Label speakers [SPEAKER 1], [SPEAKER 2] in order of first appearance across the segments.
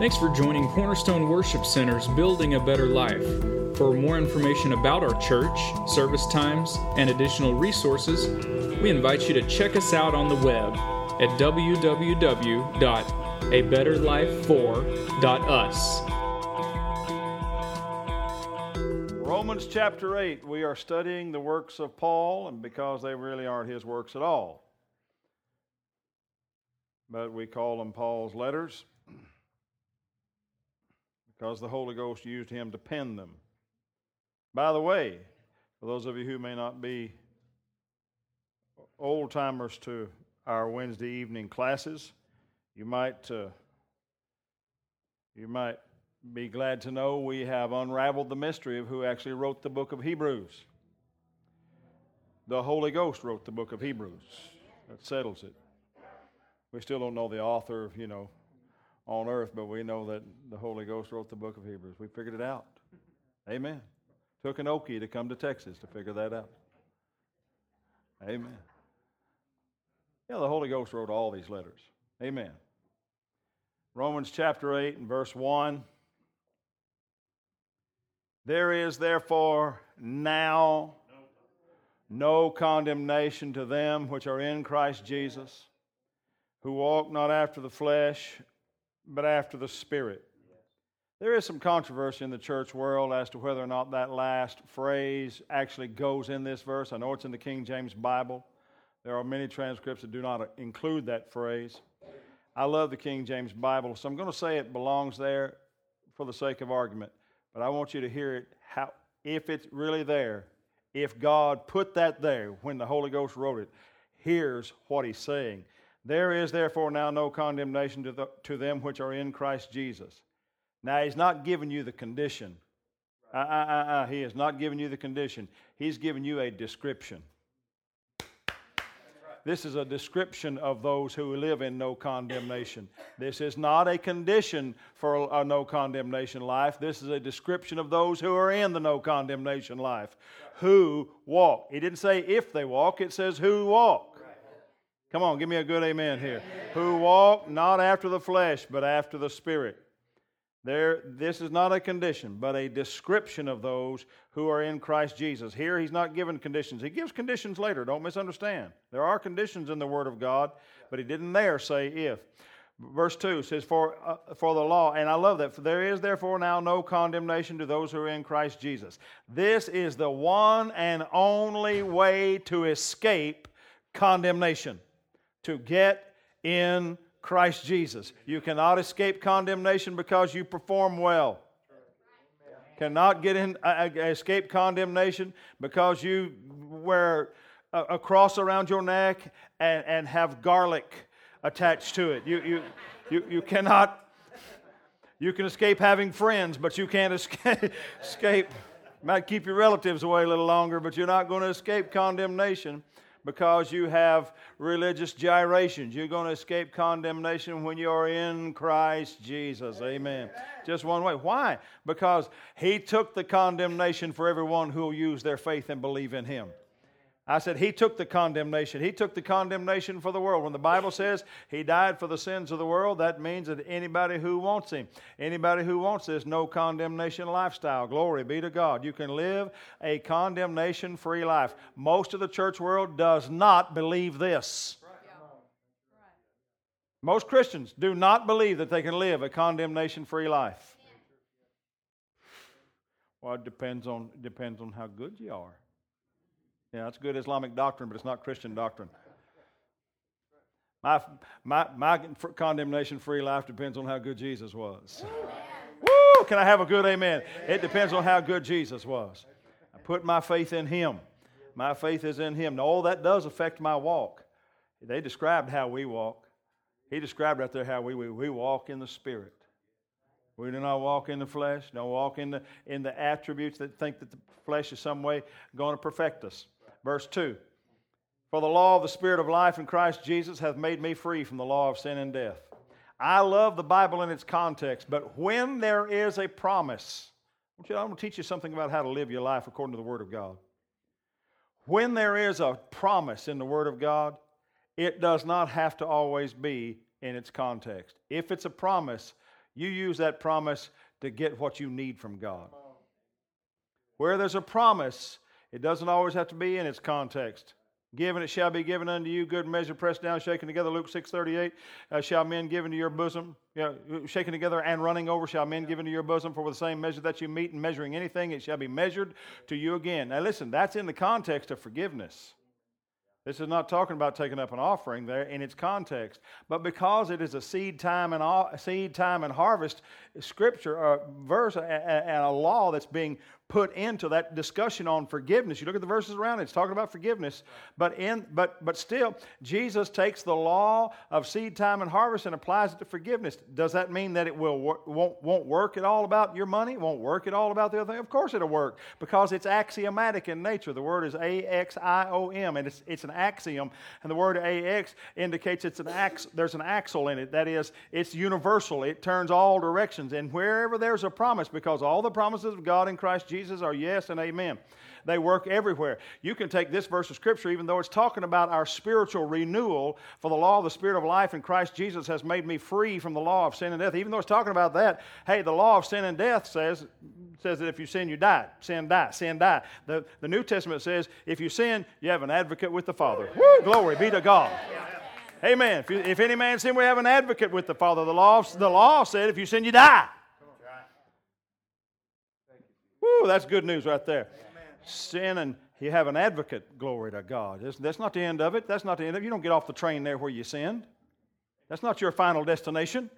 [SPEAKER 1] Thanks for joining Cornerstone Worship Center's Building a Better Life. For more information about our church, service times, and additional resources, we invite you to check us out on the web at www.abetterlife4.us.
[SPEAKER 2] Romans chapter 8, we are studying the works of Paul, and because they really aren't his works at all, but we call them Paul's letters because the Holy Ghost used him to pen them. By the way, for those of you who may not be old timers to our Wednesday evening classes, you might uh, you might be glad to know we have unraveled the mystery of who actually wrote the book of Hebrews. The Holy Ghost wrote the book of Hebrews. That settles it. We still don't know the author, you know, on earth, but we know that the Holy Ghost wrote the book of Hebrews. We figured it out. Amen. Took an Okie to come to Texas to figure that out. Amen. Yeah, the Holy Ghost wrote all these letters. Amen. Romans chapter 8 and verse 1. There is therefore now no condemnation to them which are in Christ Jesus, who walk not after the flesh, but after the Spirit. There is some controversy in the church world as to whether or not that last phrase actually goes in this verse. I know it's in the King James Bible. There are many transcripts that do not include that phrase. I love the King James Bible, so I'm going to say it belongs there for the sake of argument. But I want you to hear it how, if it's really there, if God put that there when the Holy Ghost wrote it, here's what he's saying. There is therefore now no condemnation to, the, to them which are in Christ Jesus. Now, he's not giving you the condition. Uh, uh, uh, uh, he has not given you the condition. He's given you a description. This is a description of those who live in no condemnation. This is not a condition for a no condemnation life. This is a description of those who are in the no condemnation life, who walk. He didn't say if they walk, it says who walk. Come on, give me a good amen here. Who walk not after the flesh, but after the Spirit. There, this is not a condition, but a description of those who are in Christ Jesus. Here, he's not given conditions. He gives conditions later. Don't misunderstand. There are conditions in the Word of God, but he didn't there say if. Verse 2 says, For, uh, for the law, and I love that, for there is therefore now no condemnation to those who are in Christ Jesus. This is the one and only way to escape condemnation to get in Christ Jesus. You cannot escape condemnation because you perform well. Cannot get in, uh, uh escape condemnation because you wear a, a cross around your neck and, and have garlic attached to it. You, you, you, you cannot, you can escape having friends, but you can't escape, escape. Might keep your relatives away a little longer, but you're not going to escape condemnation because you have religious gyrations. You're going to escape condemnation when you're in Christ Jesus. Amen. Just one way. Why? Because He took the condemnation for everyone who will use their faith and believe in Him. I said, He took the condemnation. He took the condemnation for the world. When the Bible says He died for the sins of the world, that means that anybody who wants Him, anybody who wants this no condemnation lifestyle, glory be to God. You can live a condemnation free life. Most of the church world does not believe this. Most Christians do not believe that they can live a condemnation free life. Well, it depends on, depends on how good you are. Yeah, that's good Islamic doctrine, but it's not Christian doctrine. My, my, my condemnation free life depends on how good Jesus was. Woo! Can I have a good amen? It depends on how good Jesus was. I put my faith in Him. My faith is in Him. Now, all that does affect my walk. They described how we walk. He described right there how we, we, we walk in the Spirit. We do not walk in the flesh, don't walk in the, in the attributes that think that the flesh is some way going to perfect us. Verse 2 For the law of the Spirit of life in Christ Jesus hath made me free from the law of sin and death. I love the Bible in its context, but when there is a promise, I'm going to teach you something about how to live your life according to the Word of God. When there is a promise in the Word of God, it does not have to always be in its context. If it's a promise, you use that promise to get what you need from God. Where there's a promise, it doesn't always have to be in its context. Given it shall be given unto you, good measure, pressed down, shaken together. Luke six thirty eight. Uh, shall men give into your bosom, know, shaken together and running over, shall men give into your bosom? For with the same measure that you meet in measuring anything, it shall be measured to you again. Now listen, that's in the context of forgiveness. This is not talking about taking up an offering there in its context, but because it is a seed time and seed time and harvest scripture, a verse, and a law that's being put into that discussion on forgiveness. You look at the verses around it, it's talking about forgiveness. But in but but still, Jesus takes the law of seed time and harvest and applies it to forgiveness. Does that mean that it will won't won't work at all about your money? Won't work at all about the other thing? Of course it'll work because it's axiomatic in nature. The word is A X I O M, and it's it's an axiom. And the word AX indicates it's an ax there's an axle in it. That is, it's universal. It turns all directions. And wherever there's a promise, because all the promises of God in Christ Jesus Jesus are yes and amen. They work everywhere. You can take this verse of Scripture, even though it's talking about our spiritual renewal, for the law of the Spirit of life in Christ Jesus has made me free from the law of sin and death. Even though it's talking about that, hey, the law of sin and death says, says that if you sin, you die. Sin, die. Sin, die. The, the New Testament says if you sin, you have an advocate with the Father. Woo, glory be to God. Amen. If, you, if any man sin, we have an advocate with the Father. The law, the law said if you sin, you die. Woo, that's good news right there. Amen. Sin and you have an advocate, glory to God. That's, not the end of it. That's not the end of it. You don't get off the train there where you sinned. That's not your final destination.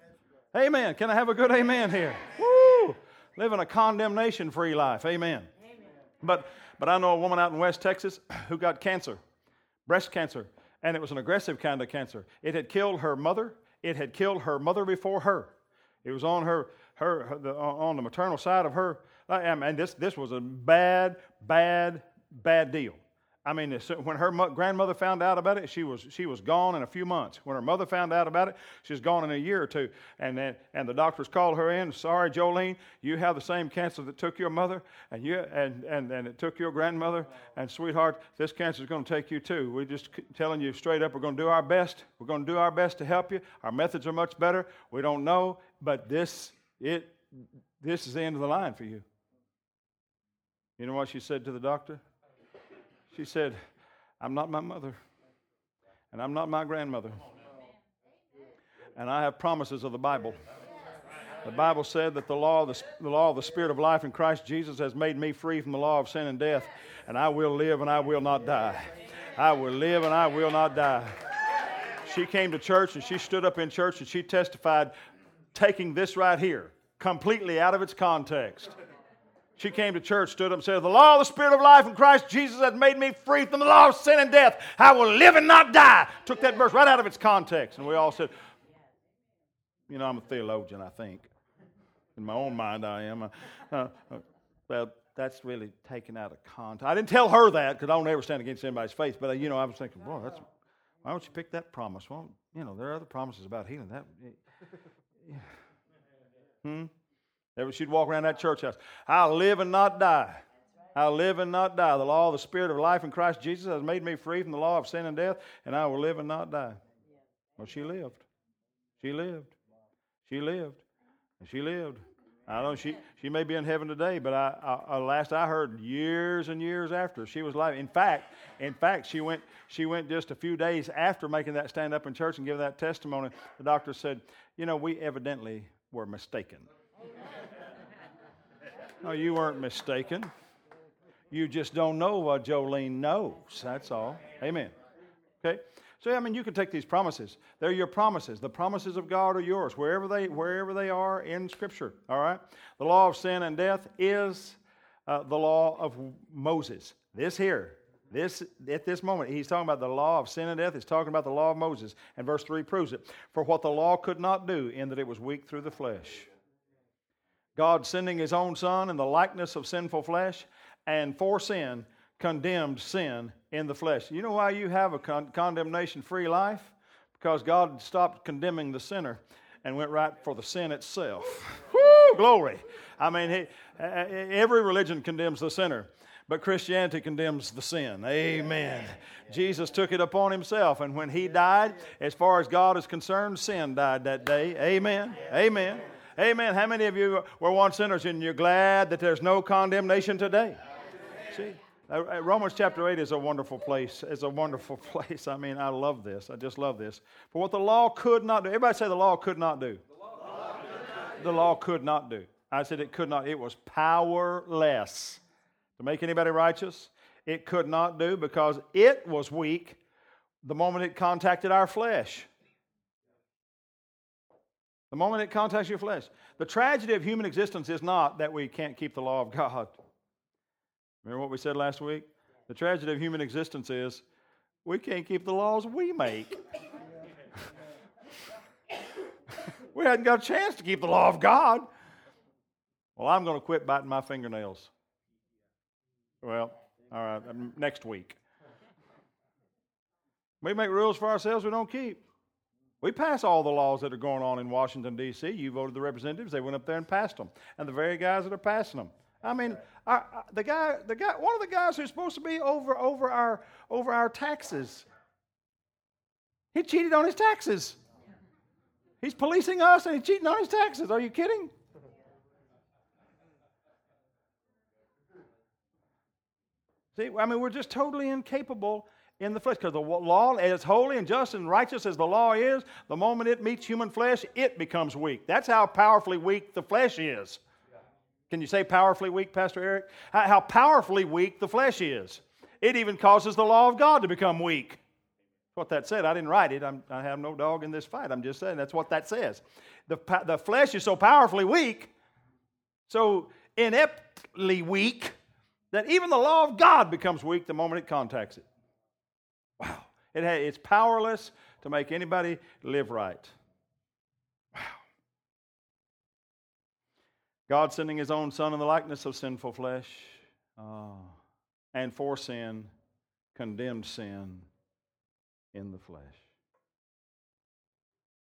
[SPEAKER 2] Amen. Can I have a good amen here? Woo! Living a condemnation free life. Amen. amen. But, but I know a woman out in West Texas who got cancer, breast cancer, and it was an aggressive kind of cancer. It had killed her mother. It had killed her mother before her. It was on her, her, her the, on the maternal side of her Uh, and this, this was a bad, bad, bad deal. I mean, when her grandmother found out about it, she was, she was gone in a few months. When her mother found out about it, she was gone in a year or two. And, then, and the doctors called her in. Sorry, Jolene, you have the same cancer that took your mother, and, you, and, and, and it took your grandmother. And, sweetheart, this cancer is going to take you too. We're just telling you straight up, we're going to do our best. We're going to do our best to help you. Our methods are much better. We don't know, but this, it, this is the end of the line for you. You know what she said to the doctor? She said, I'm not my mother, and I'm not my grandmother, and I have promises of the Bible. The Bible said that the law, of the, the law of the Spirit of life in Christ Jesus has made me free from the law of sin and death, and I will live and I will not die. I will live and I will not die. She came to church and she stood up in church and she testified, taking this right here completely out of its context. She came to church, stood up, and said, The law of the Spirit of life in Christ Jesus has made me free from the law of sin and death. I will live and not die. Took that verse right out of its context. And we all said, You know, I'm a theologian, I think. In my own mind, I am. Uh, uh, well, that's really taken out of context. I didn't tell her that because I don't ever stand against anybody's faith. But, uh, you know, I was thinking, Boy, that's, why don't you pick that promise? Well, you know, there are other promises about healing. That, yeah. Hmm? Ever she'd walk around that church house. I'll live and not die. I'll live and not die. The law of the Spirit of life in Christ Jesus has made me free from the law of sin and death, and I will live and not die. Well, she lived. She lived. She lived. And she lived. I don't know, she, she may be in heaven today, but I, I, uh, last I heard, years and years after, she was alive. In fact, in fact, she went, she went just a few days after making that stand up in church and giving that testimony. The doctor said, You know, we evidently were mistaken. No, you weren't mistaken. You just don't know what Jolene knows. That's all. Amen. Okay? So I mean you can take these promises. They're your promises. The promises of God are yours, wherever they wherever they are in Scripture. All right? The law of sin and death is uh, the law of Moses. This here, this at this moment, he's talking about the law of sin and death. He's talking about the law of Moses, and verse three proves it. For what the law could not do, in that it was weak through the flesh. God sending his own son in the likeness of sinful flesh, and for sin, condemned sin in the flesh. You know why you have a con- condemnation free life? Because God stopped condemning the sinner and went right for the sin itself. Woo, glory. I mean, he, every religion condemns the sinner, but Christianity condemns the sin. Amen. Jesus took it upon himself, and when he died, as far as God is concerned, sin died that day. Amen. Amen. Amen. How many of you were once sinners and you're glad that there's no condemnation today? See, uh, uh, Romans chapter 8 is a wonderful place. It's a wonderful place. I mean, I love this. I just love this. For what the law could not do, everybody say the law could not do. The law could not do. I said it could not. It was powerless to make anybody righteous. It could not do because it was weak the moment it contacted our flesh. The moment it contacts your flesh. The tragedy of human existence is not that we can't keep the law of God. Remember what we said last week? The tragedy of human existence is we can't keep the laws we make. we hadn't got a chance to keep the law of God. Well, I'm going to quit biting my fingernails. Well, all right, next week. We make rules for ourselves we don't keep. We pass all the laws that are going on in Washington, D.C. You voted the representatives, they went up there and passed them. And the very guys that are passing them. I mean, the guy, the guy, one of the guys who's supposed to be over, over, our, over our taxes, he cheated on his taxes. He's policing us and he's cheating on his taxes. Are you kidding? See, I mean, we're just totally incapable in the flesh. Because the law, as holy and just and righteous as the law is, the moment it meets human flesh, it becomes weak. That's how powerfully weak the flesh is. Can you say powerfully weak, Pastor Eric? How powerfully weak the flesh is. It even causes the law of God to become weak. What that said, I didn't write it. I'm, i have no dog in this fight. I'm just saying that's what that says. The, the flesh is so powerfully weak, so ineptly weak, that even the law of God becomes weak the moment it contacts it. Wow. It, it's powerless to make anybody live right. Wow. God sending his own Son in the likeness of sinful flesh, uh, and for sin, condemned sin in the flesh.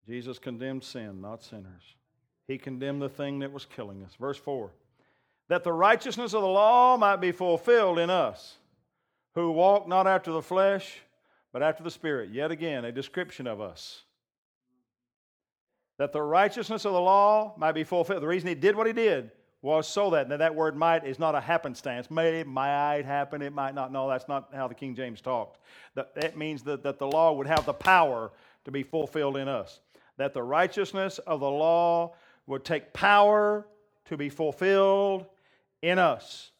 [SPEAKER 2] Jesus condemned sin, not sinners. He condemned the thing that was killing us. Verse 4 that the righteousness of the law might be fulfilled in us, who walk not after the flesh, but after the Spirit. Yet again, a description of us. That the righteousness of the law might be fulfilled. The reason he did what he did was so that, now that word might is not a happenstance. May, it might happen, it might not. No, that's not how the King James talked. That, that means that, that the law would have the power to be fulfilled in us. That the righteousness of the law would take power to be fulfilled in us.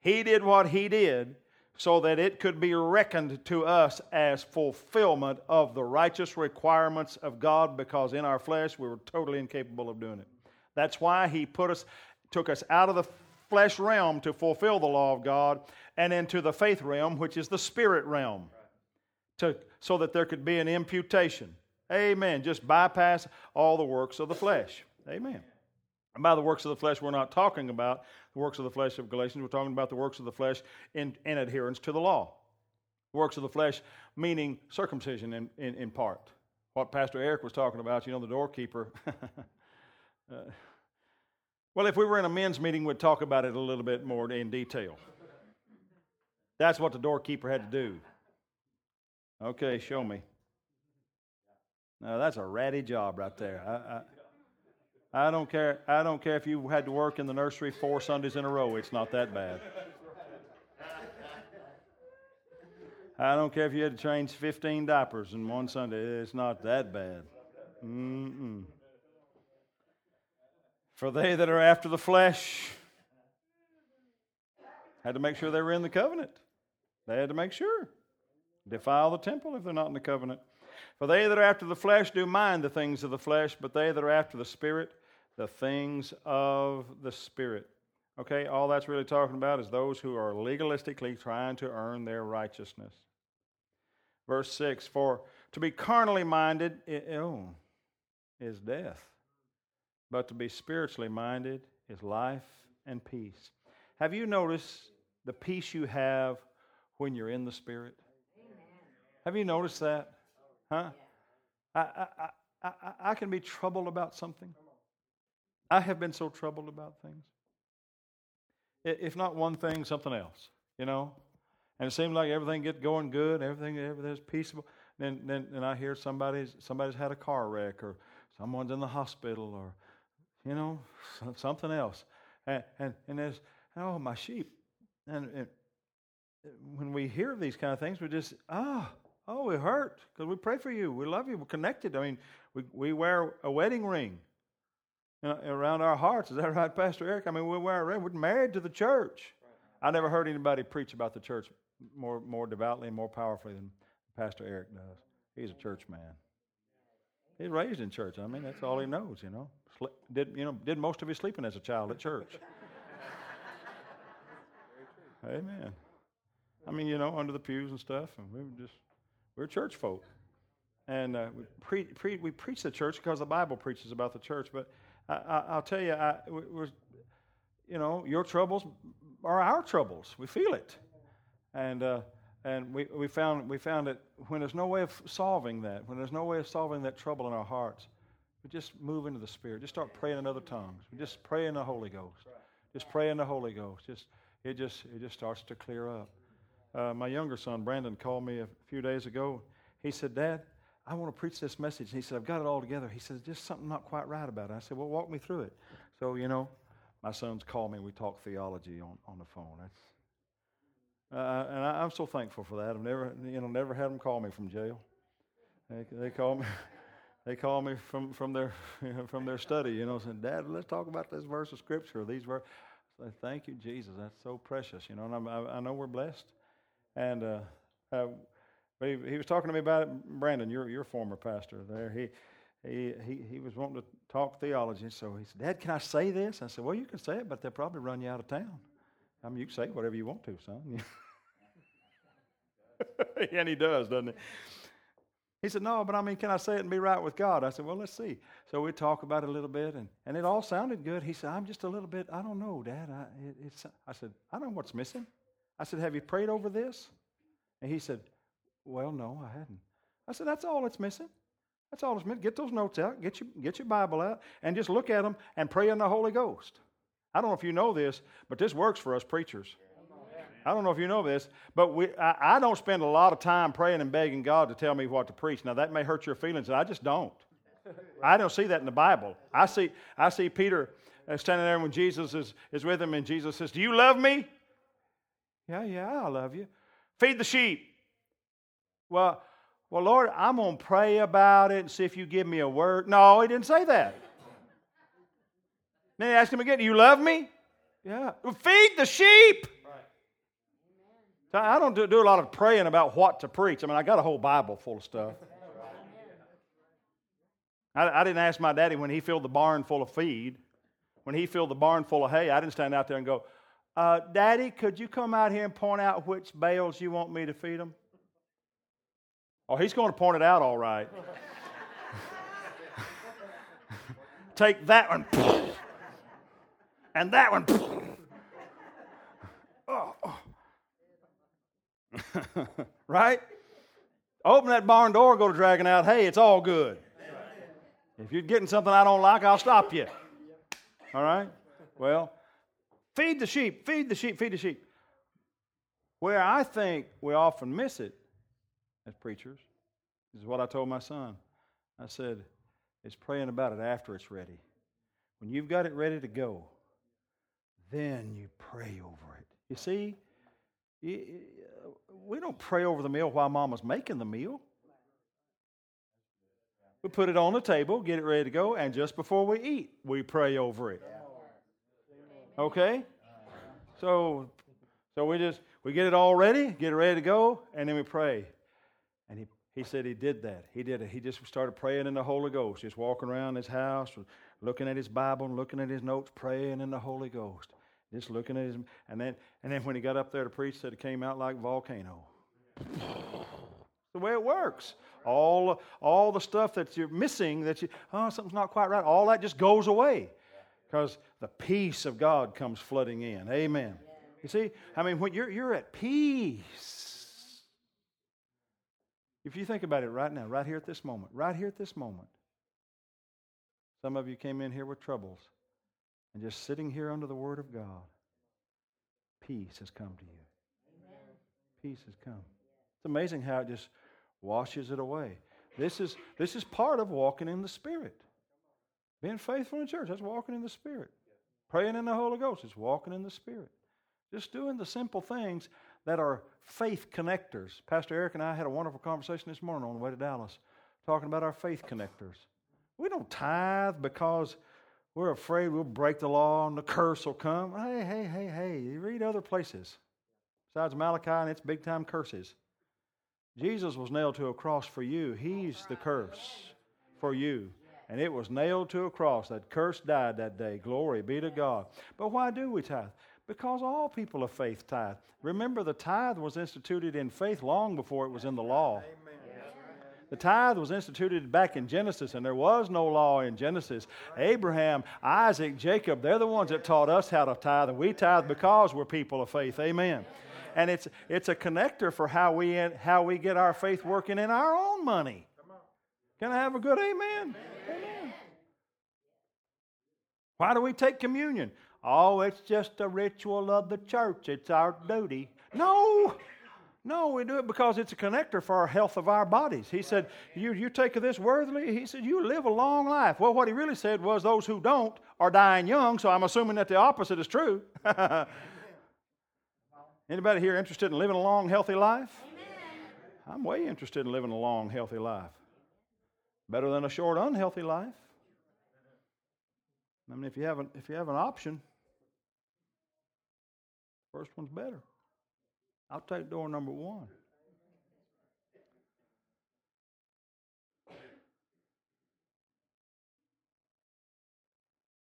[SPEAKER 2] He did what he did so that it could be reckoned to us as fulfillment of the righteous requirements of God because in our flesh we were totally incapable of doing it. That's why he put us took us out of the flesh realm to fulfill the law of God and into the faith realm which is the spirit realm to so that there could be an imputation. Amen. Just bypass all the works of the flesh. Amen. And by the works of the flesh, we're not talking about the works of the flesh of Galatians. We're talking about the works of the flesh in, in adherence to the law. Works of the flesh meaning circumcision in, in, in part. What Pastor Eric was talking about, you know, the doorkeeper. uh, well, if we were in a men's meeting, we'd talk about it a little bit more in detail. That's what the doorkeeper had to do. Okay, show me. Now, that's a ratty job right there. I, I, I don't care. I don't care if you had to work in the nursery four Sundays in a row. It's not that bad. I don't care if you had to change 15 diapers in one Sunday. It's not that bad. Mm-mm. For they that are after the flesh had to make sure they were in the covenant. They had to make sure. Defile the temple if they're not in the covenant. For they that are after the flesh do mind the things of the flesh, but they that are after the Spirit, the things of the Spirit. Okay, all that's really talking about is those who are legalistically trying to earn their righteousness. Verse 6 For to be carnally minded oh, is death, but to be spiritually minded is life and peace. Have you noticed the peace you have when you're in the Spirit? Amen. Have you noticed that? Huh? I, I, I, I, can be troubled about something. I have been so troubled about things. If not one thing, something else, you know? And it seems like everything gets going good, everything everything's peaceable. Then, then, then I hear somebody's, somebody's had a car wreck or someone's in the hospital or you know, something else. And, and, and there's, oh, my sheep. And, and when we hear these kind of things, we just, ah, oh, oh, it hurt because we pray for you. We love you. We're connected. I mean, we, we wear a wedding ring around our hearts. Is that right, Pastor Eric? I mean, we wear a ring. We're married to the church. I never heard anybody preach about the church more, more devoutly and more powerfully than Pastor Eric does. He's a church man. He's raised in church. I mean, that's all he knows, you know. Did, you know, did most of his sleeping as a child at church. Amen. I mean, you know, under the pews and stuff, and we were just, we're church folk. And uh, we, pre, pre, we preach the church because the Bible preaches about the church. But I, will tell you, I, you know, your troubles are our troubles. We feel it. And, uh, and we, we, found, we found that when there's no way of solving that, when there's no way of solving that trouble in our hearts, we just move into the Spirit. Just start praying in other tongues. We just pray in the Holy Ghost. Just pray in the Holy Ghost. Just, it, just, it just starts to clear up. Uh, my younger son, Brandon, called me a few days ago. He said, Dad, I want to preach this message. And he said, I've got it all together. He said, just something not quite right about it. I said, Well, walk me through it. So, you know, my sons call me. We talk theology on, on the phone. That's, uh, and I, am so thankful for that. I've never, you know, never had them call me from jail. They, they call me, they call me from, from their, from their study. You know, saying, "Dad, let's talk about this verse of scripture. These verses." So thank you, Jesus. That's so precious. You know, and I, I know we're blessed. And uh, uh, he, he was talking to me about it. Brandon, your your former pastor there. He. He, he, he was wanting to talk theology, so he said, Dad, can I say this? I said, Well, you can say it, but they'll probably run you out of town. I mean, you can say whatever you want to, son. and he does, doesn't he? He said, No, but I mean, can I say it and be right with God? I said, Well, let's see. So we talk about it a little bit, and, and it all sounded good. He said, I'm just a little bit, I don't know, Dad. I, it, it's, I said, I don't know what's missing. I said, Have you prayed over this? And he said, Well, no, I hadn't. I said, That's all it's missing. That's all it's missing. Get those notes out, get your, get your Bible out, and just look at them and pray in the Holy Ghost. I don't know if you know this, but this works for us preachers. I don't know if you know this, but we, I, I, don't spend a lot of time praying and begging God to tell me what to preach. Now, that may hurt your feelings, and I just don't. I don't see that in the Bible. I see, I see Peter uh, standing there when Jesus is, is with him, and Jesus says, Do you love me? Yeah, yeah, I love you. Feed the sheep. Well, well, Lord, I'm going to pray about it and see if you give me a word. No, he didn't say that. Then he asked him again, Do you love me? Yeah. Feed the sheep. Right. I don't do, do a lot of praying about what to preach. I mean, I got a whole Bible full of stuff. I, I didn't ask my daddy when he filled the barn full of feed, when he filled the barn full of hay, I didn't stand out there and go, uh, Daddy, could you come out here and point out which bales you want me to feed them? Oh, he's going to point it out all right. Take that one and that one. right? Open that barn door, go to dragging out. Hey, it's all good. If you're getting something I don't like, I'll stop you. All right? Well, feed the sheep, feed the sheep, feed the sheep. Where I think we often miss it as preachers This is what I told my son. I said, it's praying about it after it's ready. When you've got it ready to go, then you pray over it. You see, we don't pray over the meal while mama's making the meal. We put it on the table, get it ready to go, and just before we eat, we pray over it. Okay? So so we just we get it all ready, get it ready to go, and then we pray. He said he did that. He did it. He just started praying in the Holy Ghost, just walking around his house, looking at his Bible, looking at his notes, praying in the Holy Ghost. Just looking at his, and then, and then when he got up there to preach, said it came out like volcano. the way it works. All, all the stuff that you're missing, that you, oh, something's not quite right, all that just goes away because the peace of God comes flooding in. Amen. You see, I mean, when you're, you're at peace, if you think about it right now, right here at this moment, right here at this moment, some of you came in here with troubles. And just sitting here under the Word of God, peace has come to you. Amen. Peace has come. It's amazing how it just washes it away. This is, this is part of walking in the Spirit. Being faithful in church, that's walking in the Spirit. Praying in the Holy Ghost is walking in the Spirit. Just doing the simple things that are faith connectors. Pastor Eric and I had a wonderful conversation this morning on the way to Dallas talking about our faith connectors. We don't tithe because we're afraid we'll break the law and the curse will come. Hey, hey, hey, hey, you read other places besides Malachi and its big time curses. Jesus was nailed to a cross for you. He's the curse for you. And it was nailed to a cross. That curse died that day. Glory be to God. But why do we tithe? Because all people of faith tithe. Remember, the tithe was instituted in faith long before it was in the law. The tithe was instituted back in Genesis, and there was no law in Genesis. Abraham, Isaac, Jacob, they're the ones that taught us how to tithe, and we tithe because we're people of faith. Amen. And it's, it's a connector for how we, how we get our faith working in our own money. Can I have a good amen? Amen. Why do we take communion? Oh, it's just a ritual of the church. It's our duty. No, no, we do it because it's a connector for our health of our bodies. He said, you, you take this worthily. He said, You live a long life. Well, what he really said was, Those who don't are dying young, so I'm assuming that the opposite is true. Anybody here interested in living a long, healthy life? Amen. I'm way interested in living a long, healthy life. Better than a short, unhealthy life. I mean, if you have an, if you have an option, first one's better. I'll take door number one.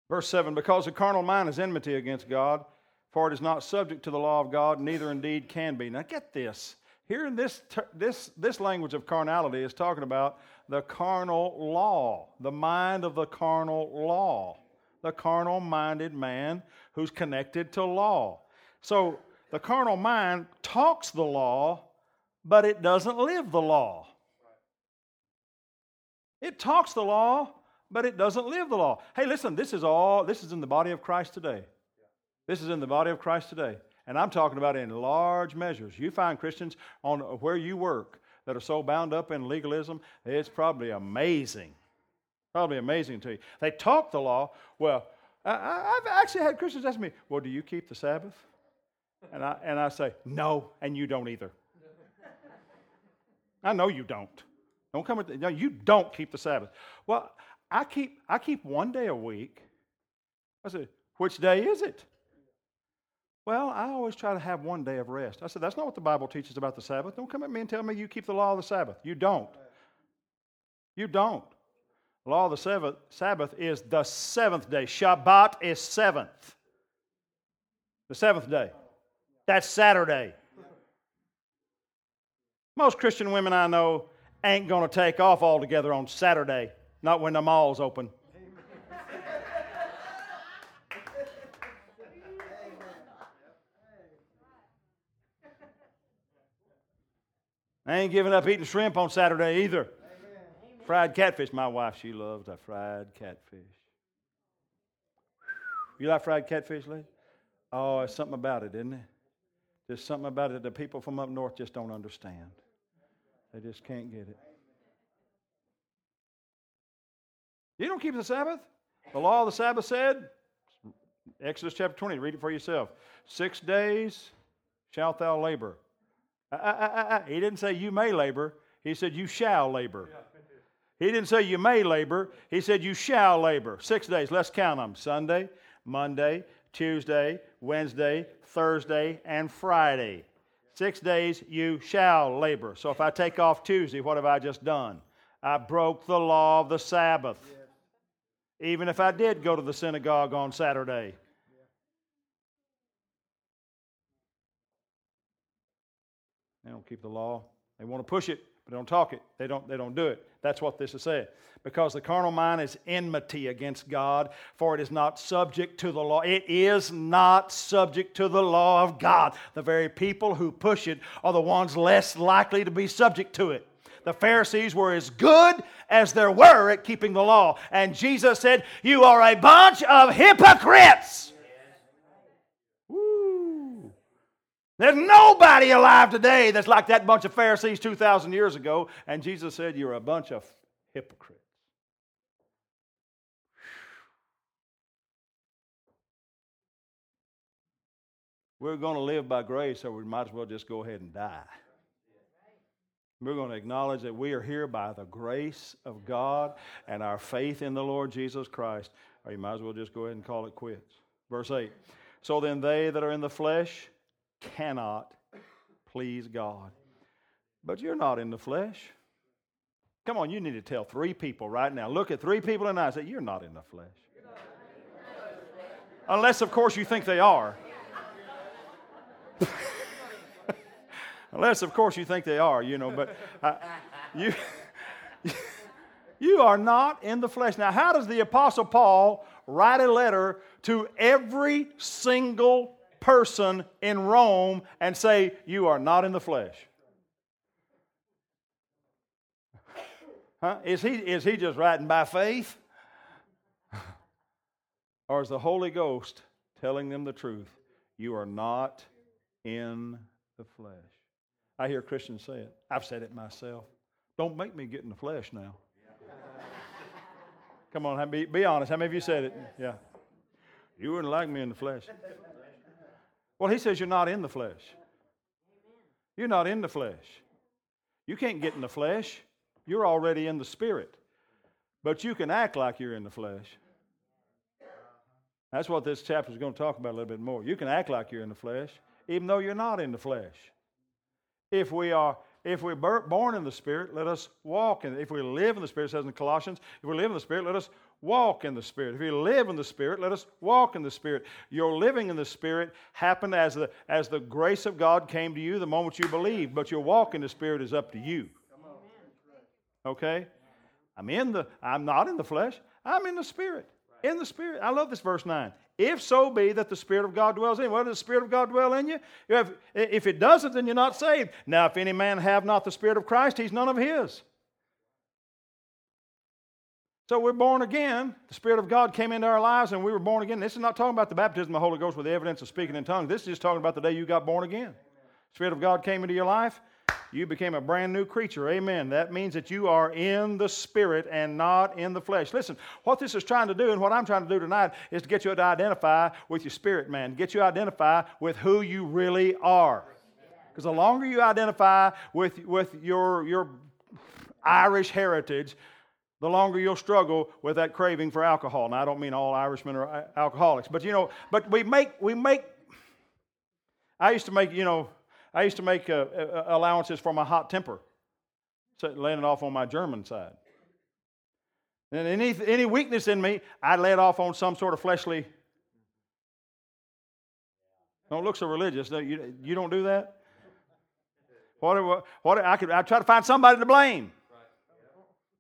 [SPEAKER 2] Verse 7 Because the carnal mind is enmity against God, for it is not subject to the law of God, neither indeed can be. Now get this. Here in this, this, this language of carnality is talking about the carnal law, the mind of the carnal law, the carnal minded man who's connected to law. So the carnal mind talks the law, but it doesn't live the law. It talks the law, but it doesn't live the law. Hey, listen, this is all, this is in the body of Christ today. This is in the body of Christ today. And I'm talking about in large measures. You find Christians on uh, where you work that are so bound up in legalism, it's probably amazing. Probably amazing to you. They talk the law. Well, I, have actually had Christians ask me, Well, do you keep the Sabbath? And I, and I say, No, and you don't either. I know you don't. Don't come with the, no, you don't keep the Sabbath. Well, I keep I keep one day a week. I said, which day is it? Well, I always try to have one day of rest. I said, that's not what the Bible teaches about the Sabbath. Don't come at me and tell me you keep the law of the Sabbath. You don't. You don't. The law of the Sabbath, Sabbath is the seventh day. Shabbat is seventh. The seventh day. That's Saturday. Most Christian women I know ain't going to take off altogether on Saturday, not when the mall's open. I ain't giving up eating shrimp on Saturday either. Amen. Fried catfish. My wife, she loves that fried catfish. You like fried catfish, lady? Oh, it's something about it, isn't it? There's something about it that the people from up north just don't understand. They just can't get it. You don't keep the Sabbath? The law of the Sabbath said, Exodus chapter 20, read it for yourself. Six days shalt thou labor. Uh, uh, uh, he didn't say you may labor, he said you shall labor. He didn't say you may labor, he said you shall labor. Six days, let's count them Sunday, Monday, Tuesday, Wednesday, Thursday, and Friday. Six days you shall labor. So if I take off Tuesday, what have I just done? I broke the law of the Sabbath. Even if I did go to the synagogue on Saturday. They don't keep the law. They want to push it, but they don't talk it. They don't, they don't do it. That's what this is saying. Because the carnal mind is enmity against God, for it is not subject to the law. It is not subject to the law of God. The very people who push it are the ones less likely to be subject to it. The Pharisees were as good as there were at keeping the law. And Jesus said, You are a bunch of hypocrites. There's nobody alive today that's like that bunch of Pharisees 2,000 years ago. And Jesus said, You're a bunch of hypocrites. We're going to live by grace, so we might as well just go ahead and die. We're going to acknowledge that we are here by the grace of God and our faith in the Lord Jesus Christ. Or you might as well just go ahead and call it quits. Verse 8 So then, they that are in the flesh, cannot please God. But you're not in the flesh. Come on, you need to tell three people right now. Look at three people and say, You're not in the flesh. Unless, of course, you think they are. Unless, of course, you think they are, you know, but uh, you, you are not in the flesh. Now, how does the Apostle Paul write a letter to every single person in Rome and say, You are not in the flesh? Huh? Is, he, is he just writing by faith? or is the Holy Ghost telling them the truth? You are not in the flesh. I hear Christians say it. I've said it myself. Don't make me get in the flesh now. Come on, be, be honest. How many of you said it? Yeah. You wouldn't like me in the flesh. Well, he says you're not in the flesh. You're not in the flesh. You can't get in the flesh. You're already in the spirit. But you can act like you're in the flesh. That's what this chapter is going to talk about a little bit more. You can act like you're in the flesh, even though you're not in the flesh. If we are if we're born in the Spirit, let us walk in If we live in the Spirit, says in Colossians, if we live in the Spirit, let us walk in the Spirit. If we live in the Spirit, let us walk in the Spirit. Your living in the Spirit happened as the, as the grace of God came to you the moment you believed, but your walk in the Spirit is up to you. Okay? I'm in the, I'm not in the flesh, I'm in the Spirit. In the Spirit. I love this verse 9. If so be that the Spirit of God dwells in you. Well, does the Spirit of God dwell in you? If, if it doesn't, then you're not saved. Now, if any man have not the Spirit of Christ, he's none of his. So we're born again. The Spirit of God came into our lives and we were born again. This is not talking about the baptism of the Holy Ghost with the evidence of speaking in tongues. This is just talking about the day you got born again. The Spirit of God came into your life you became a brand new creature. Amen. That means that you are in the spirit and not in the flesh. Listen, what this is trying to do and what I'm trying to do tonight is to get you to identify with your spirit, man. Get you to identify with who you really are. Because the longer you identify with, with your, your Irish heritage, the longer you'll struggle with that craving for alcohol. Now, I don't mean all Irishmen are alcoholics, but you know, but we make, we make, I used to make, you know, I used to make uh, uh, allowances for my hot temper, so it off on my German side. And any, any weakness in me, I'd it off on some sort of fleshly. Don't look so religious. You, you don't do that? What, what, I could I try to find somebody to blame.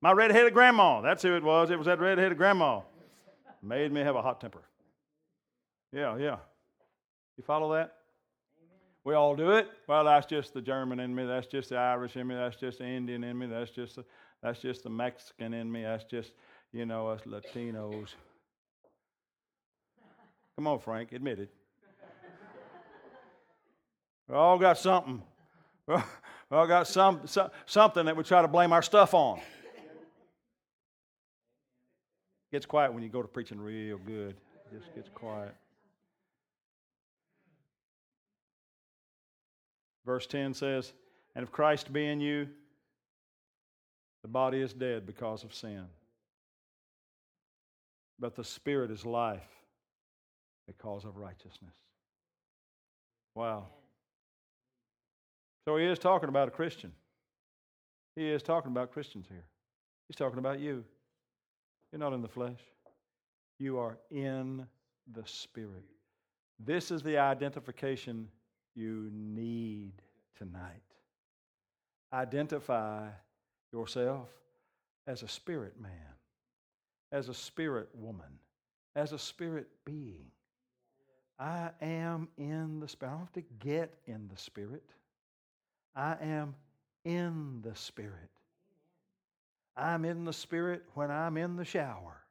[SPEAKER 2] My red-headed grandma. That's who it was. It was that red-headed grandma. Made me have a hot temper. Yeah, yeah. You follow that? We all do it. Well, that's just the German in me. That's just the Irish in me. That's just the Indian in me. That's just the, that's just the Mexican in me. That's just, you know, us Latinos. Come on, Frank, admit it. We all got something. We all got some, some, something that we try to blame our stuff on. Gets quiet when you go to preaching real good. It just gets quiet. Verse 10 says, And if Christ be in you, the body is dead because of sin. But the spirit is life because of righteousness. Wow. So he is talking about a Christian. He is talking about Christians here. He's talking about you. You're not in the flesh, you are in the Spirit. This is the identification you need tonight. Identify yourself as a spirit man, as a spirit woman, as a spirit being. I am in the spirit. I don't have to get in the spirit. I am in the spirit. I'm in the spirit when I'm in the shower.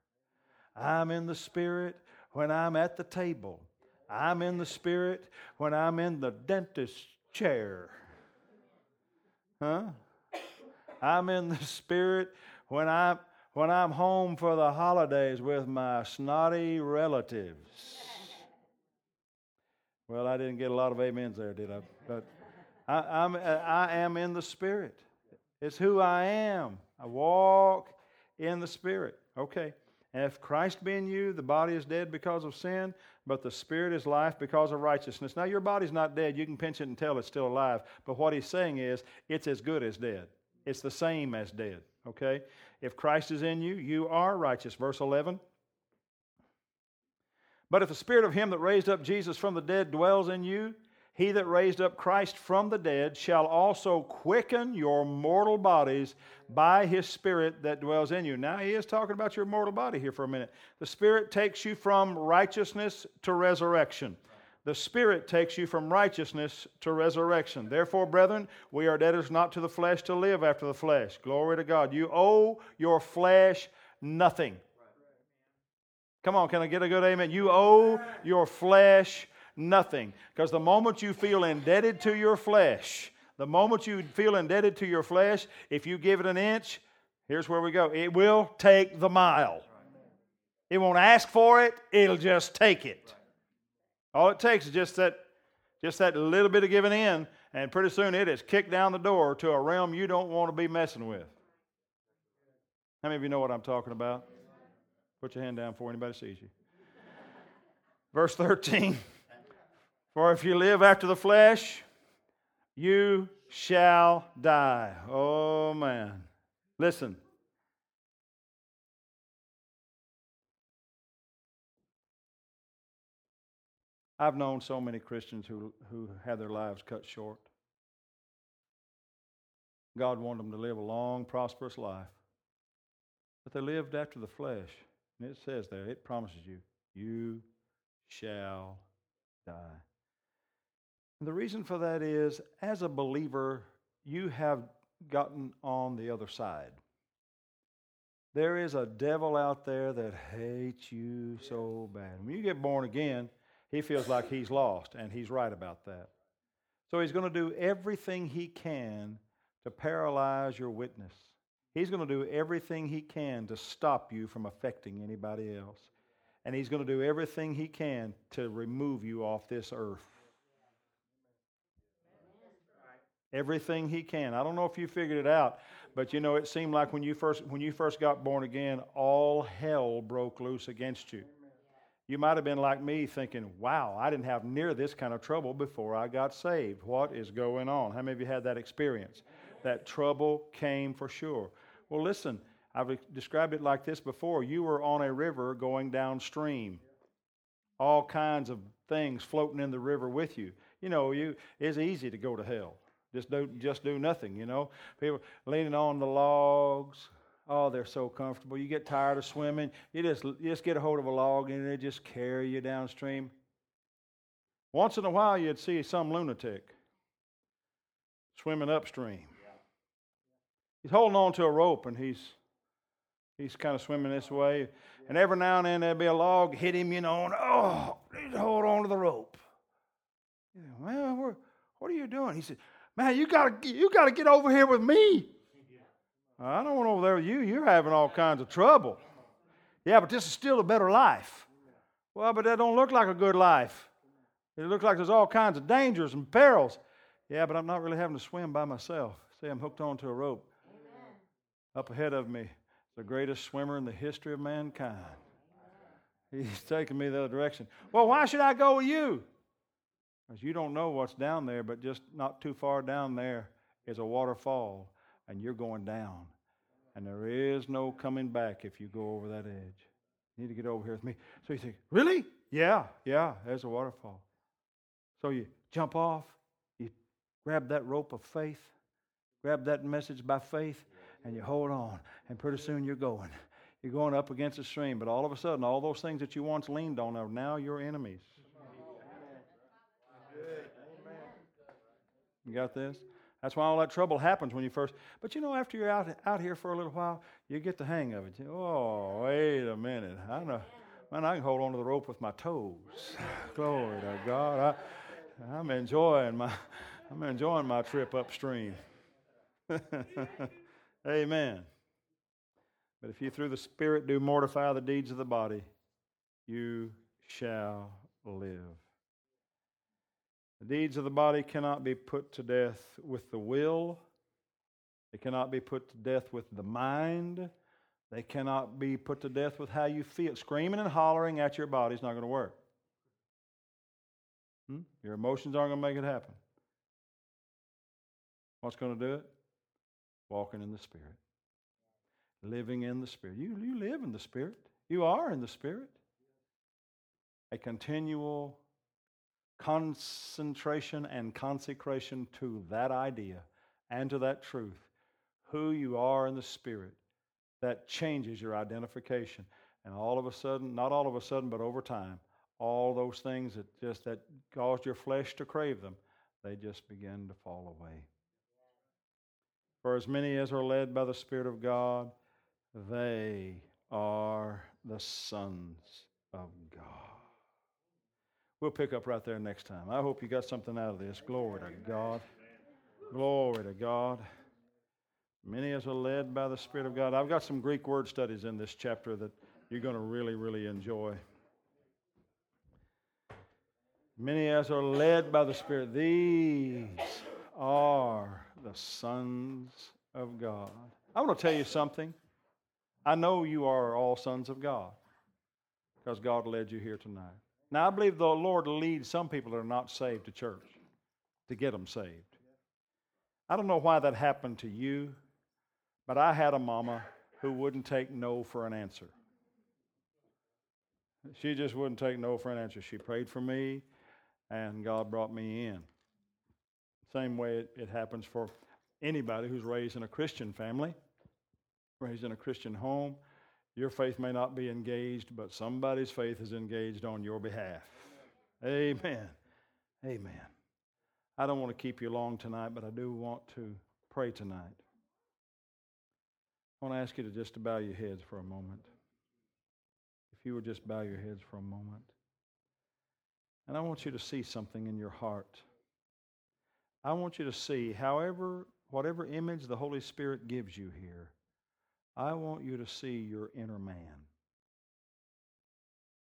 [SPEAKER 2] I'm in the spirit when I'm at the table. I'm in the spirit when I'm in the dentist chair. Huh? I'm in the spirit when I'm when I'm home for the holidays with my snotty relatives. Well, I didn't get a lot of amens there, did I? But I, I'm, I am in the Spirit. It's who I am. I walk in the Spirit. Okay. And if Christ be in you, the body is dead because of sin, but the Spirit is life because of righteousness. Now, your body's not dead. You can pinch it and tell it's still alive. But what he's saying is, it's as good as dead. It's the same as dead. Okay? If Christ is in you, you are righteous. Verse 11. But if the Spirit of him that raised up Jesus from the dead dwells in you, he that raised up Christ from the dead shall also quicken your mortal bodies by his Spirit that dwells in you. Now, he is talking about your mortal body here for a minute. The Spirit takes you from righteousness to resurrection. The Spirit takes you from righteousness to resurrection. Therefore, brethren, we are debtors not to the flesh to live after the flesh. Glory to God. You owe your flesh nothing. Come on, can I get a good amen? You owe your flesh nothing. Because the moment you feel indebted to your flesh, the moment you feel indebted to your flesh, if you give it an inch, here's where we go it will take the mile. It won't ask for it, it'll just take it. All it takes is just that, just that little bit of giving in, and pretty soon it is kicked down the door to a realm you don't want to be messing with. How many of you know what I'm talking about? Put your hand down before anybody sees you. Verse 13. For if you live after the flesh, you shall die. Oh, man. Listen. I've known so many Christians who, who had their lives cut short. God wanted them to live a long, prosperous life. But they lived after the flesh. And it says there, it promises you, you shall die. And the reason for that is, as a believer, you have gotten on the other side. There is a devil out there that hates you so bad. When you get born again, he feels like he's lost, and he's right about that. So he's going to do everything he can to paralyze your witness. He's going to do everything he can to stop you from affecting anybody else. And he's going to do everything he can to remove you off this earth. Everything he can. I don't know if you figured it out, but you know, it seemed like when you first when you first got born again, all hell broke loose against you. You might have been like me thinking, wow, I didn't have near this kind of trouble before I got saved. What is going on? How many of you had that experience? That trouble came for sure. Well, listen, I've described it like this before. You were on a river going downstream, all kinds of things floating in the river with you. You know, you, it's easy to go to hell. Just do, just do nothing, you know. People leaning on the logs. Oh, they're so comfortable. You get tired of swimming. You just, you just get a hold of a log and they just carry you downstream. Once in a while, you'd see some lunatic swimming upstream. He's holding on to a rope and he's he's kind of swimming this oh, way. And every now and then there'd be a log hit him, you know, and oh, he'd hold on to the rope. Yeah, well, what are you doing? He said, Man, you gotta you gotta get over here with me. I don't want over there with you. You're having all kinds of trouble. Yeah, but this is still a better life. Well, but that don't look like a good life. It looks like there's all kinds of dangers and perils. Yeah, but I'm not really having to swim by myself. See, I'm hooked onto a rope. Amen. Up ahead of me, the greatest swimmer in the history of mankind. He's taking me the other direction. Well, why should I go with you? You don't know what's down there, but just not too far down there is a waterfall, and you're going down. And there is no coming back if you go over that edge. You need to get over here with me. So you think, Really? Yeah, yeah, there's a waterfall. So you jump off, you grab that rope of faith, grab that message by faith, and you hold on. And pretty soon you're going. You're going up against the stream, but all of a sudden, all those things that you once leaned on are now your enemies. You got this? That's why all that trouble happens when you first. But you know, after you're out out here for a little while, you get the hang of it. Oh, wait a minute. I know. Man, I can hold on to the rope with my toes. Glory to God. I, I'm enjoying my I'm enjoying my trip upstream. Amen. But if you through the Spirit do mortify the deeds of the body, you shall live. The deeds of the body cannot be put to death with the will, they cannot be put to death with the mind, they cannot be put to death with how you feel. Screaming and hollering at your body is not going to work. Hmm? Your emotions aren't going to make it happen. What's going to do it? Walking in the Spirit. Living in the Spirit. You, you live in the Spirit. You are in the Spirit. A continual concentration and consecration to that idea and to that truth, who you are in the Spirit, that changes your identification. And all of a sudden, not all of a sudden, but over time, all those things that just that caused your flesh to crave them, they just begin to fall away. For as many as are led by the Spirit of God, they are the sons of God. We'll pick up right there next time. I hope you got something out of this. Glory to God. Glory to God. Many as are led by the Spirit of God. I've got some Greek word studies in this chapter that you're going to really, really enjoy. Many as are led by the Spirit, these are the sons of God. I want to tell you something. I know you are all sons of God because God led you here tonight. Now, I believe the Lord leads some people that are not saved to church to get them saved. I don't know why that happened to you, but I had a mama who wouldn't take no for an answer. She just wouldn't take no for an answer. She prayed for me, and God brought me in. Same way it happens for anybody who's raised in a Christian family, raised in a Christian home. Your faith may not be engaged, but somebody's faith is engaged on your behalf. Amen. Amen. I don't want to keep you long tonight, but I do want to pray tonight. I want to ask you to just bow your heads for a moment. If you would just bow your heads for a moment. And I want you to see something in your heart. I want you to see, however, whatever image the Holy Spirit gives you here, I want you to see your inner man.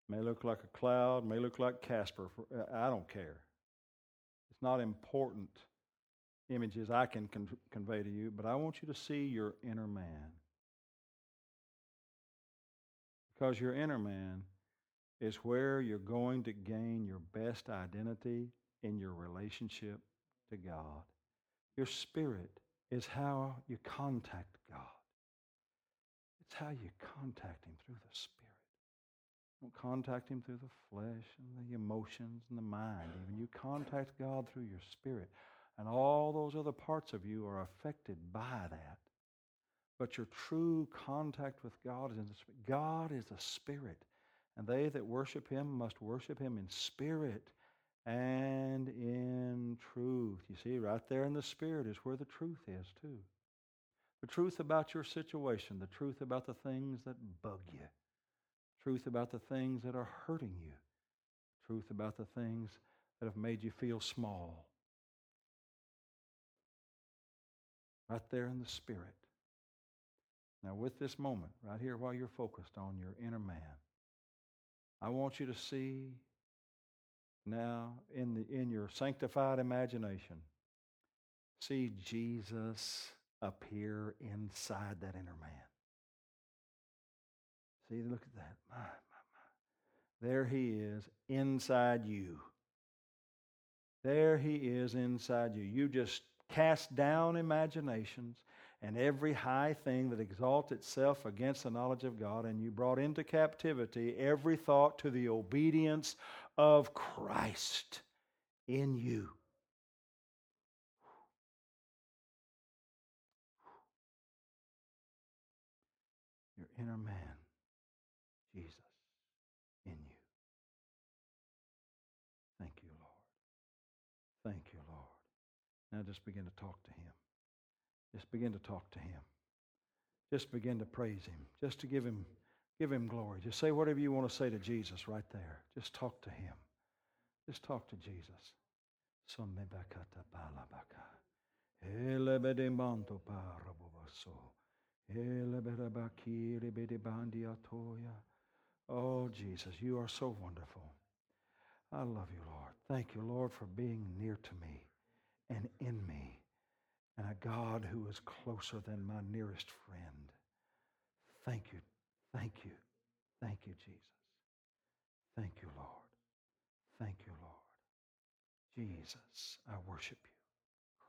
[SPEAKER 2] May look like a cloud, may look like Casper. Uh, I don't care. It's not important images I can con- convey to you, but I want you to see your inner man. Because your inner man is where you're going to gain your best identity in your relationship to God. Your spirit is how you contact God. How you contact Him through the Spirit. Don't contact Him through the flesh and the emotions and the mind. Even you contact God through your spirit, and all those other parts of you are affected by that. But your true contact with God is in the Spirit. God is a spirit, and they that worship Him must worship Him in spirit and in truth. You see, right there in the Spirit is where the truth is, too. The truth about your situation, the truth about the things that bug you, truth about the things that are hurting you, truth about the things that have made you feel small. Right there in the Spirit. Now, with this moment, right here, while you're focused on your inner man, I want you to see now in, the, in your sanctified imagination, see Jesus appear inside that inner man. See, look at that. My, my, my. There he is inside you. There he is inside you. You just cast down imaginations and every high thing that exalts itself against the knowledge of God, and you brought into captivity every thought to the obedience of Christ in you. Inner man, Jesus, in you. Thank you, Lord. Thank you, Lord. Now just begin to talk to Him. Just begin to talk to Him. Just begin to praise Him. Just to give Him, give Him glory. Just say whatever you want to say to Jesus right there. Just talk to Him. Just talk to Jesus. Oh, Jesus, you are so wonderful. I love you, Lord. Thank you, Lord, for being near to me and in me, and a God who is closer than my nearest friend. Thank you, thank you, thank you, Jesus. Thank you, Lord. Thank you, Lord. Jesus, I worship you.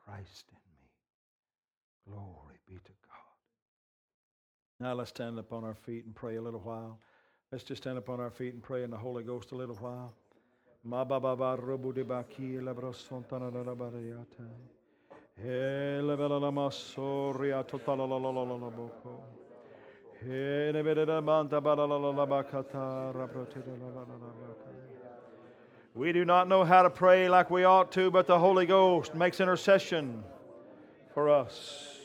[SPEAKER 2] Christ in me. Glory be to God. Now let's stand up on our feet and pray a little while. Let's just stand up on our feet and pray in the Holy Ghost a little while. We do not know how to pray like we ought to, but the Holy Ghost makes intercession for us.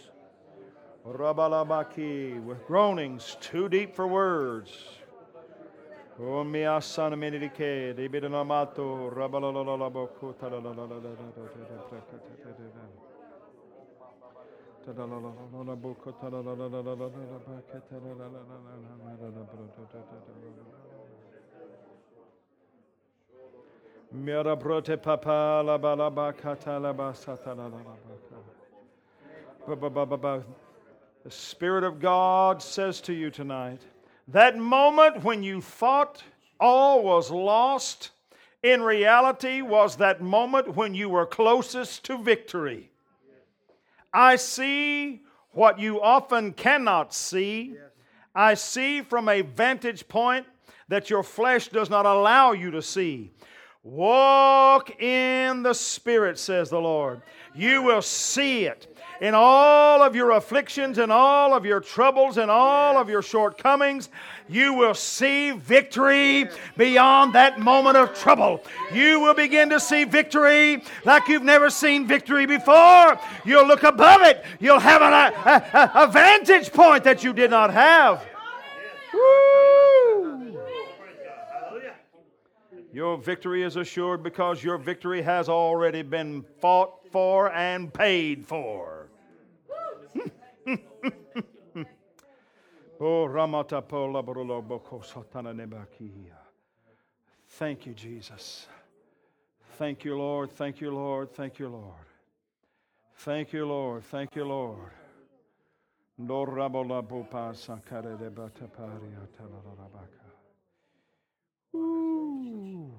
[SPEAKER 2] Rabalabaki, with groanings too deep for words. Oh, o mia sana menidike, de bidanamato, rabalalalaboku, Mira brote papa la katala basata la la The Spirit of God says to you tonight, that moment when you thought all was lost, in reality was that moment when you were closest to victory. I see what you often cannot see. I see from a vantage point that your flesh does not allow you to see. Walk in the Spirit, says the Lord. You will see it. In all of your afflictions and all of your troubles and all of your shortcomings, you will see victory beyond that moment of trouble. You will begin to see victory like you've never seen victory before. You'll look above it. You'll have an, a, a, a vantage point that you did not have. Your victory is assured because your victory has already been fought for and paid for. Oh, Ramata Pola Boroloboko Satana Nebakia. Thank you, Jesus. Thank you, Lord. Thank you, Lord. Thank you, Lord. Thank you, Lord. Thank you, Lord. Ooh.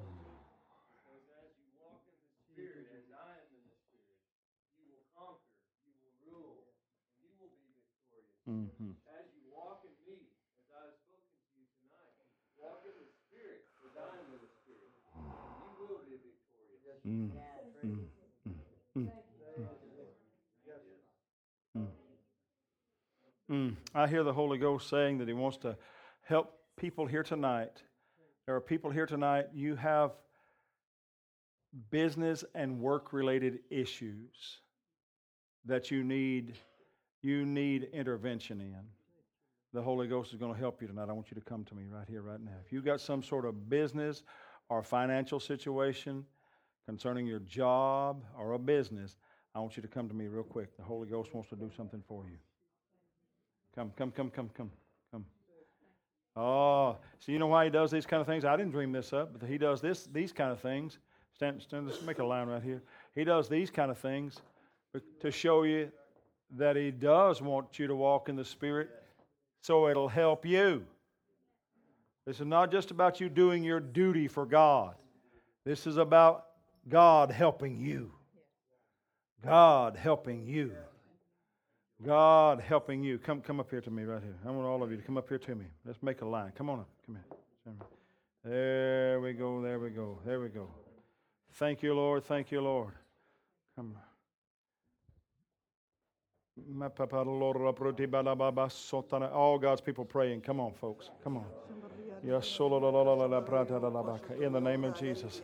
[SPEAKER 2] Mm-hmm. As you walk in me, as I have spoken to you tonight, walk in the Spirit, as I am in the Spirit. You will be victorious. Mm. Mm. Mm. Mm. I hear the Holy Ghost saying that He wants to help people here tonight. There are people here tonight, you have business and work related issues that you need you need intervention in. The Holy Ghost is going to help you tonight. I want you to come to me right here, right now. If you've got some sort of business or financial situation concerning your job or a business, I want you to come to me real quick. The Holy Ghost wants to do something for you. Come, come, come, come, come, come. Oh, so you know why he does these kind of things? I didn't dream this up, but he does this, these kind of things. Stand, stand, let's make a line right here. He does these kind of things to show you that He does want you to walk in the Spirit, so it'll help you. This is not just about you doing your duty for God, this is about God helping you. God helping you. God helping you. Come, come up here to me right here. I want all of you to come up here to me. Let's make a line. Come on up. Come here. There we go. There we go. There we go. Thank you, Lord. Thank you, Lord. Come. All God's people praying. Come on, folks. Come on. In the name of Jesus.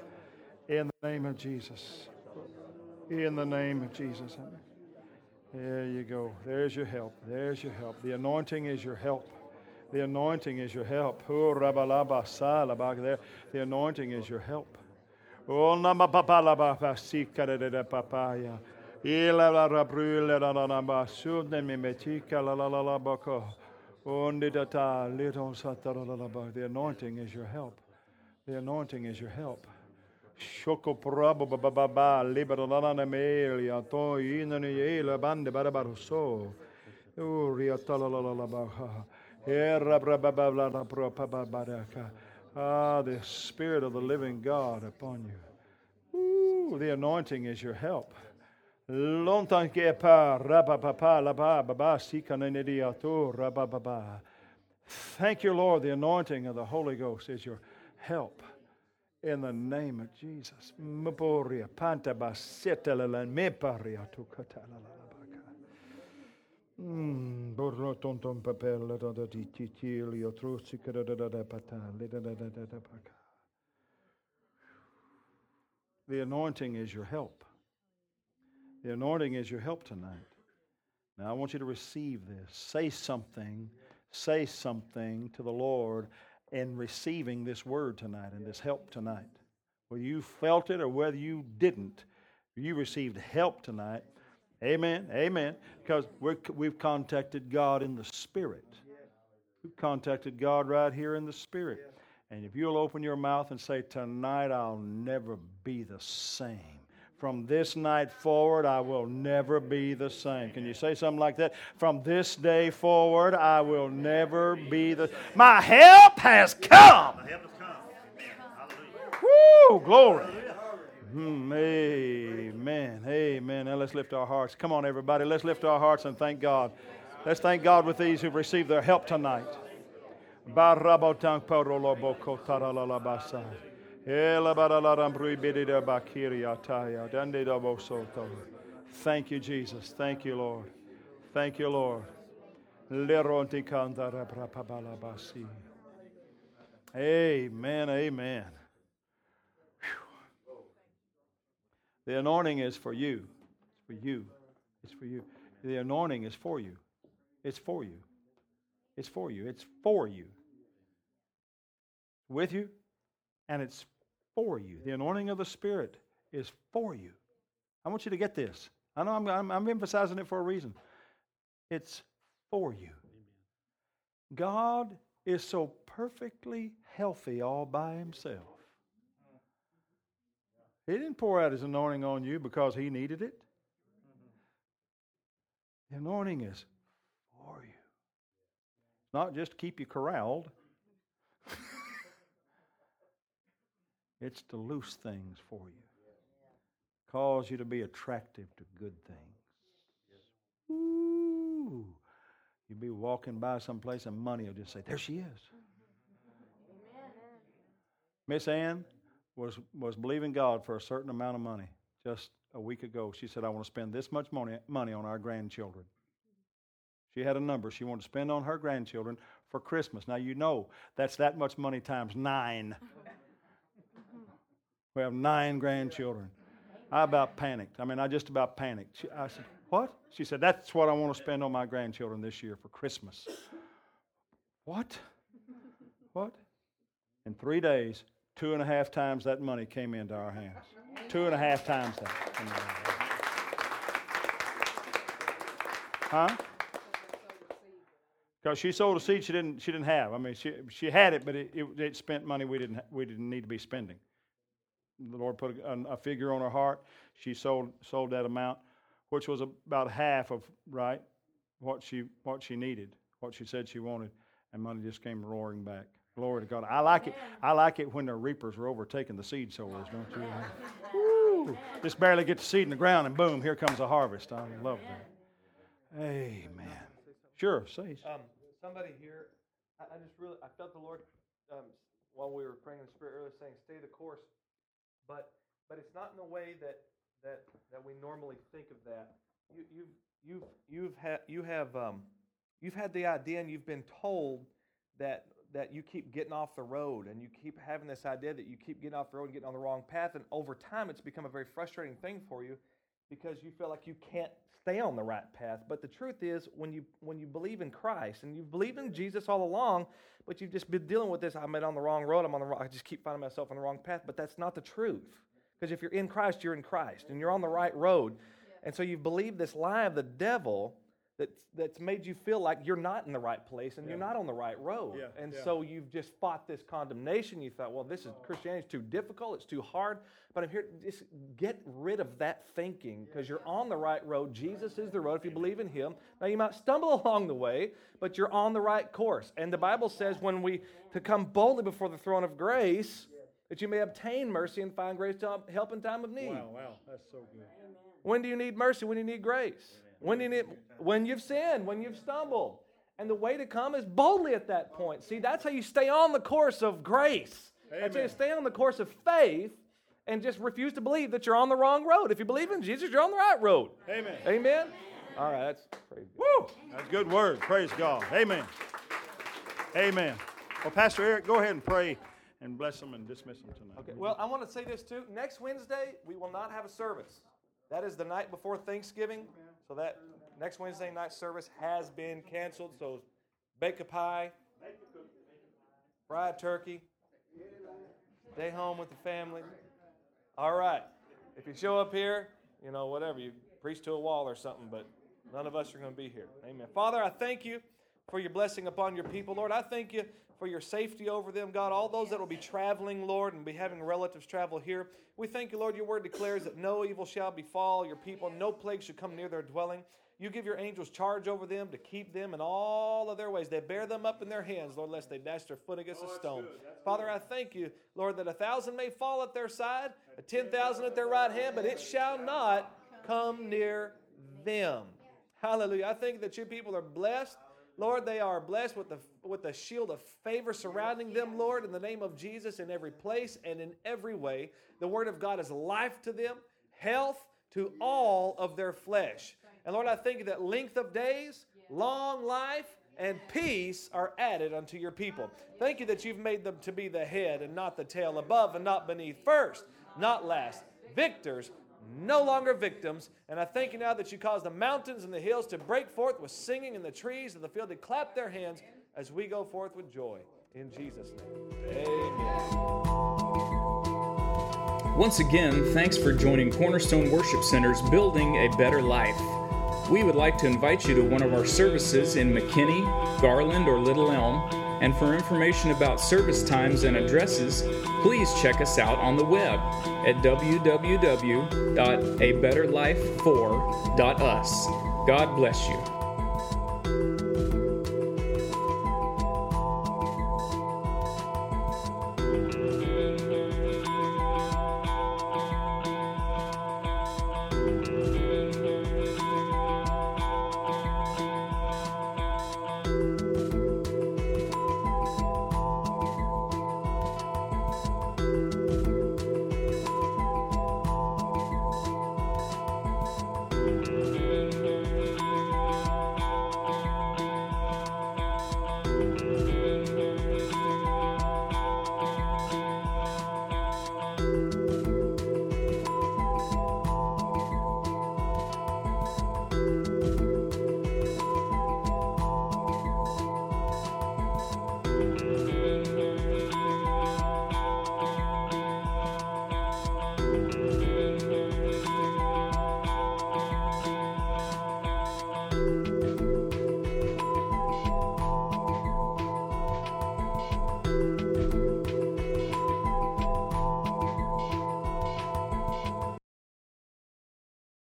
[SPEAKER 2] In the name of Jesus. In the name of Jesus. There you go. There's your help. There's your help. The anointing is your help. The anointing is your help. The anointing is your help. The anointing is your help. The anointing is your help. Shoko prabo ba ba ba libero la na melia to in ne la bande bara bara so. Uri atala la la la ba ha. Era bra ba ba la pro pa ba ba Ah, the Spirit of the living God upon you. Ooh, the anointing is your help. Longtemps que pa raba papa la ba ba ba si kanenidiato raba ba ba. Thank you, Lord. The anointing of the Holy Ghost is your help in the name of Jesus. The anointing is your help. The anointing is your help tonight. Now I want you to receive this. Say something. Say something to the Lord in receiving this word tonight and this help tonight. Whether you felt it or whether you didn't, you received help tonight. Amen. Amen. Because we have contacted God in the Spirit. We've contacted God right here in the Spirit. And if you'll open your mouth and say, Tonight I'll never be the same from this night forward, I will never be the same. Can you say something like that? From this day forward, I will never be the. My help has come. My help has come. Woo! Glory. Mm, amen. Amen. Now let's lift our hearts. Come on, everybody. Let's lift our hearts and thank God. Let's thank God with these who've received their help tonight. Thank you, Jesus. Thank you, Lord. Thank you, Lord. Amen. Amen. Whew. The anointing is for you. It's for you. It's for you. The anointing is for you. It's for you. It's for you. It's for you. With you, and it's for you. The anointing of the Spirit is for you. I want you to get this. I know I'm, I'm, I'm emphasizing it for a reason. It's for you. God is so perfectly healthy all by himself. He didn't pour out his anointing on you because he needed it. The anointing is for you. It's Not just to keep you corralled, It's to loose things for you, cause you to be attractive to good things. Ooh. You'll be walking by someplace and money will just say, There she is. Miss Ann was, was believing God for a certain amount of money just a week ago. She said, I want to spend this much money, money on our grandchildren. She had a number she wanted to spend on her grandchildren for Christmas. Now, you know that's that much money times nine. We have nine grandchildren. I about panicked. I mean, I just about panicked. She, I said, What? She said, That's what I want to spend on my grandchildren this year for Christmas. What? What? In three days, two and a half times that money came into our hands. Two and a half times that. Huh? Because she sold a seed she didn't, she didn't have. I mean, she, she had it, but it, it, it spent money we didn't, we didn't need to be spending the Lord put a, a, figure on her heart. She sold sold that amount, which was about half of right what she what she needed, what she said she wanted, and money just came roaring back. Glory to God. I like it. I like it when the reapers are overtaking the seed sowers, don't you? Woo! Just barely get the seed in the ground, and boom, here comes a harvest. I love that. Amen. Sure, say.
[SPEAKER 3] Um, somebody here, I, I, just really, I felt the Lord um, while we were praying in the Spirit earlier saying, "Stay the course." But but it's not in the way that that that we normally think of that. You, you've you've you've had you have um, you've had the idea and you've been told that that you keep getting off the road and you keep having this idea that you keep getting off the road and getting on the wrong path and over time it's become a very frustrating thing for you because you feel like you can't stay on the right path. But the truth is when you when you believe in christ and you've believed in jesus all along but you've just been dealing with this i'm on the wrong road i'm on the wrong i just keep finding myself on the wrong path but that's not the truth. Because if you're in christ you're in christ and you're on the right road. And so you've believed this lie of the devil that's, that's made you feel like you're not in the right place and you're not on the right road.
[SPEAKER 2] Yeah,
[SPEAKER 3] And
[SPEAKER 2] yeah.
[SPEAKER 3] so you've just fought this condemnation. You thought, well, this is oh. Christianity is too difficult, it's too hard. But I'm here to just get rid of that thinking because you're on the right road. Jesus is the road if you believe in Him. Now you might stumble along the way, but you're on the right course. And the Bible says when we to come boldly before the throne of grace, that you may obtain mercy and find grace to help in time of need.
[SPEAKER 2] Wow, wow, that's so good.
[SPEAKER 3] When do you need mercy? When do you need grace? When you need when you've sinned, when you've stumbled. And the way to come is boldly at that point. See, that's how you stay on the course of grace. That's how you stay on the course of faith and just refuse to believe that you're on the wrong road. If you believe in Jesus, you're on the right road.
[SPEAKER 2] Amen.
[SPEAKER 3] Amen. All right, that's crazy.
[SPEAKER 2] Woo! That's a good word. Praise God. Amen. Amen. Well, Pastor Eric, go ahead and pray and bless them and dismiss them tonight.
[SPEAKER 3] Okay, well, I want to say this too. Next Wednesday, we will not have a service. That is the night before Thanksgiving. So that next Wednesday night service has been canceled. So bake a pie, fried turkey, stay home with the family. All right. If you show up here, you know, whatever, you preach to a wall or something, but none of us are going to be here. Amen. Father, I thank you for your blessing upon your people, Lord. I thank you for your safety over them, God. All those that will be traveling, Lord, and be having relatives travel here. We thank you, Lord. Your word declares that no evil shall befall your people, no plague should come near their dwelling. You give your angels charge over them to keep them in all of their ways. They bear them up in their hands, Lord, lest they dash their foot against a stone. Father, I thank you, Lord, that a thousand may fall at their side, a ten thousand at their right hand, but it shall not come near them. Hallelujah. I think that your people are blessed. Lord, they are blessed with the with the shield of favor surrounding them, Lord, in the name of Jesus in every place and in every way. The word of God is life to them, health to all of their flesh. And Lord, I thank you that length of days, long life, and peace are added unto your people. Thank you that you've made them to be the head and not the tail, above and not beneath, first, not last, victors, no longer victims. And I thank you now that you cause the mountains and the hills to break forth with singing and the trees of the field to clap their hands as we go forth with joy. In Jesus' name. Amen.
[SPEAKER 1] Once again, thanks for joining Cornerstone Worship Center's Building a Better Life. We would like to invite you to one of our services in McKinney, Garland, or Little Elm. And for information about service times and addresses, please check us out on the web at www.abetterlife4.us. God bless you.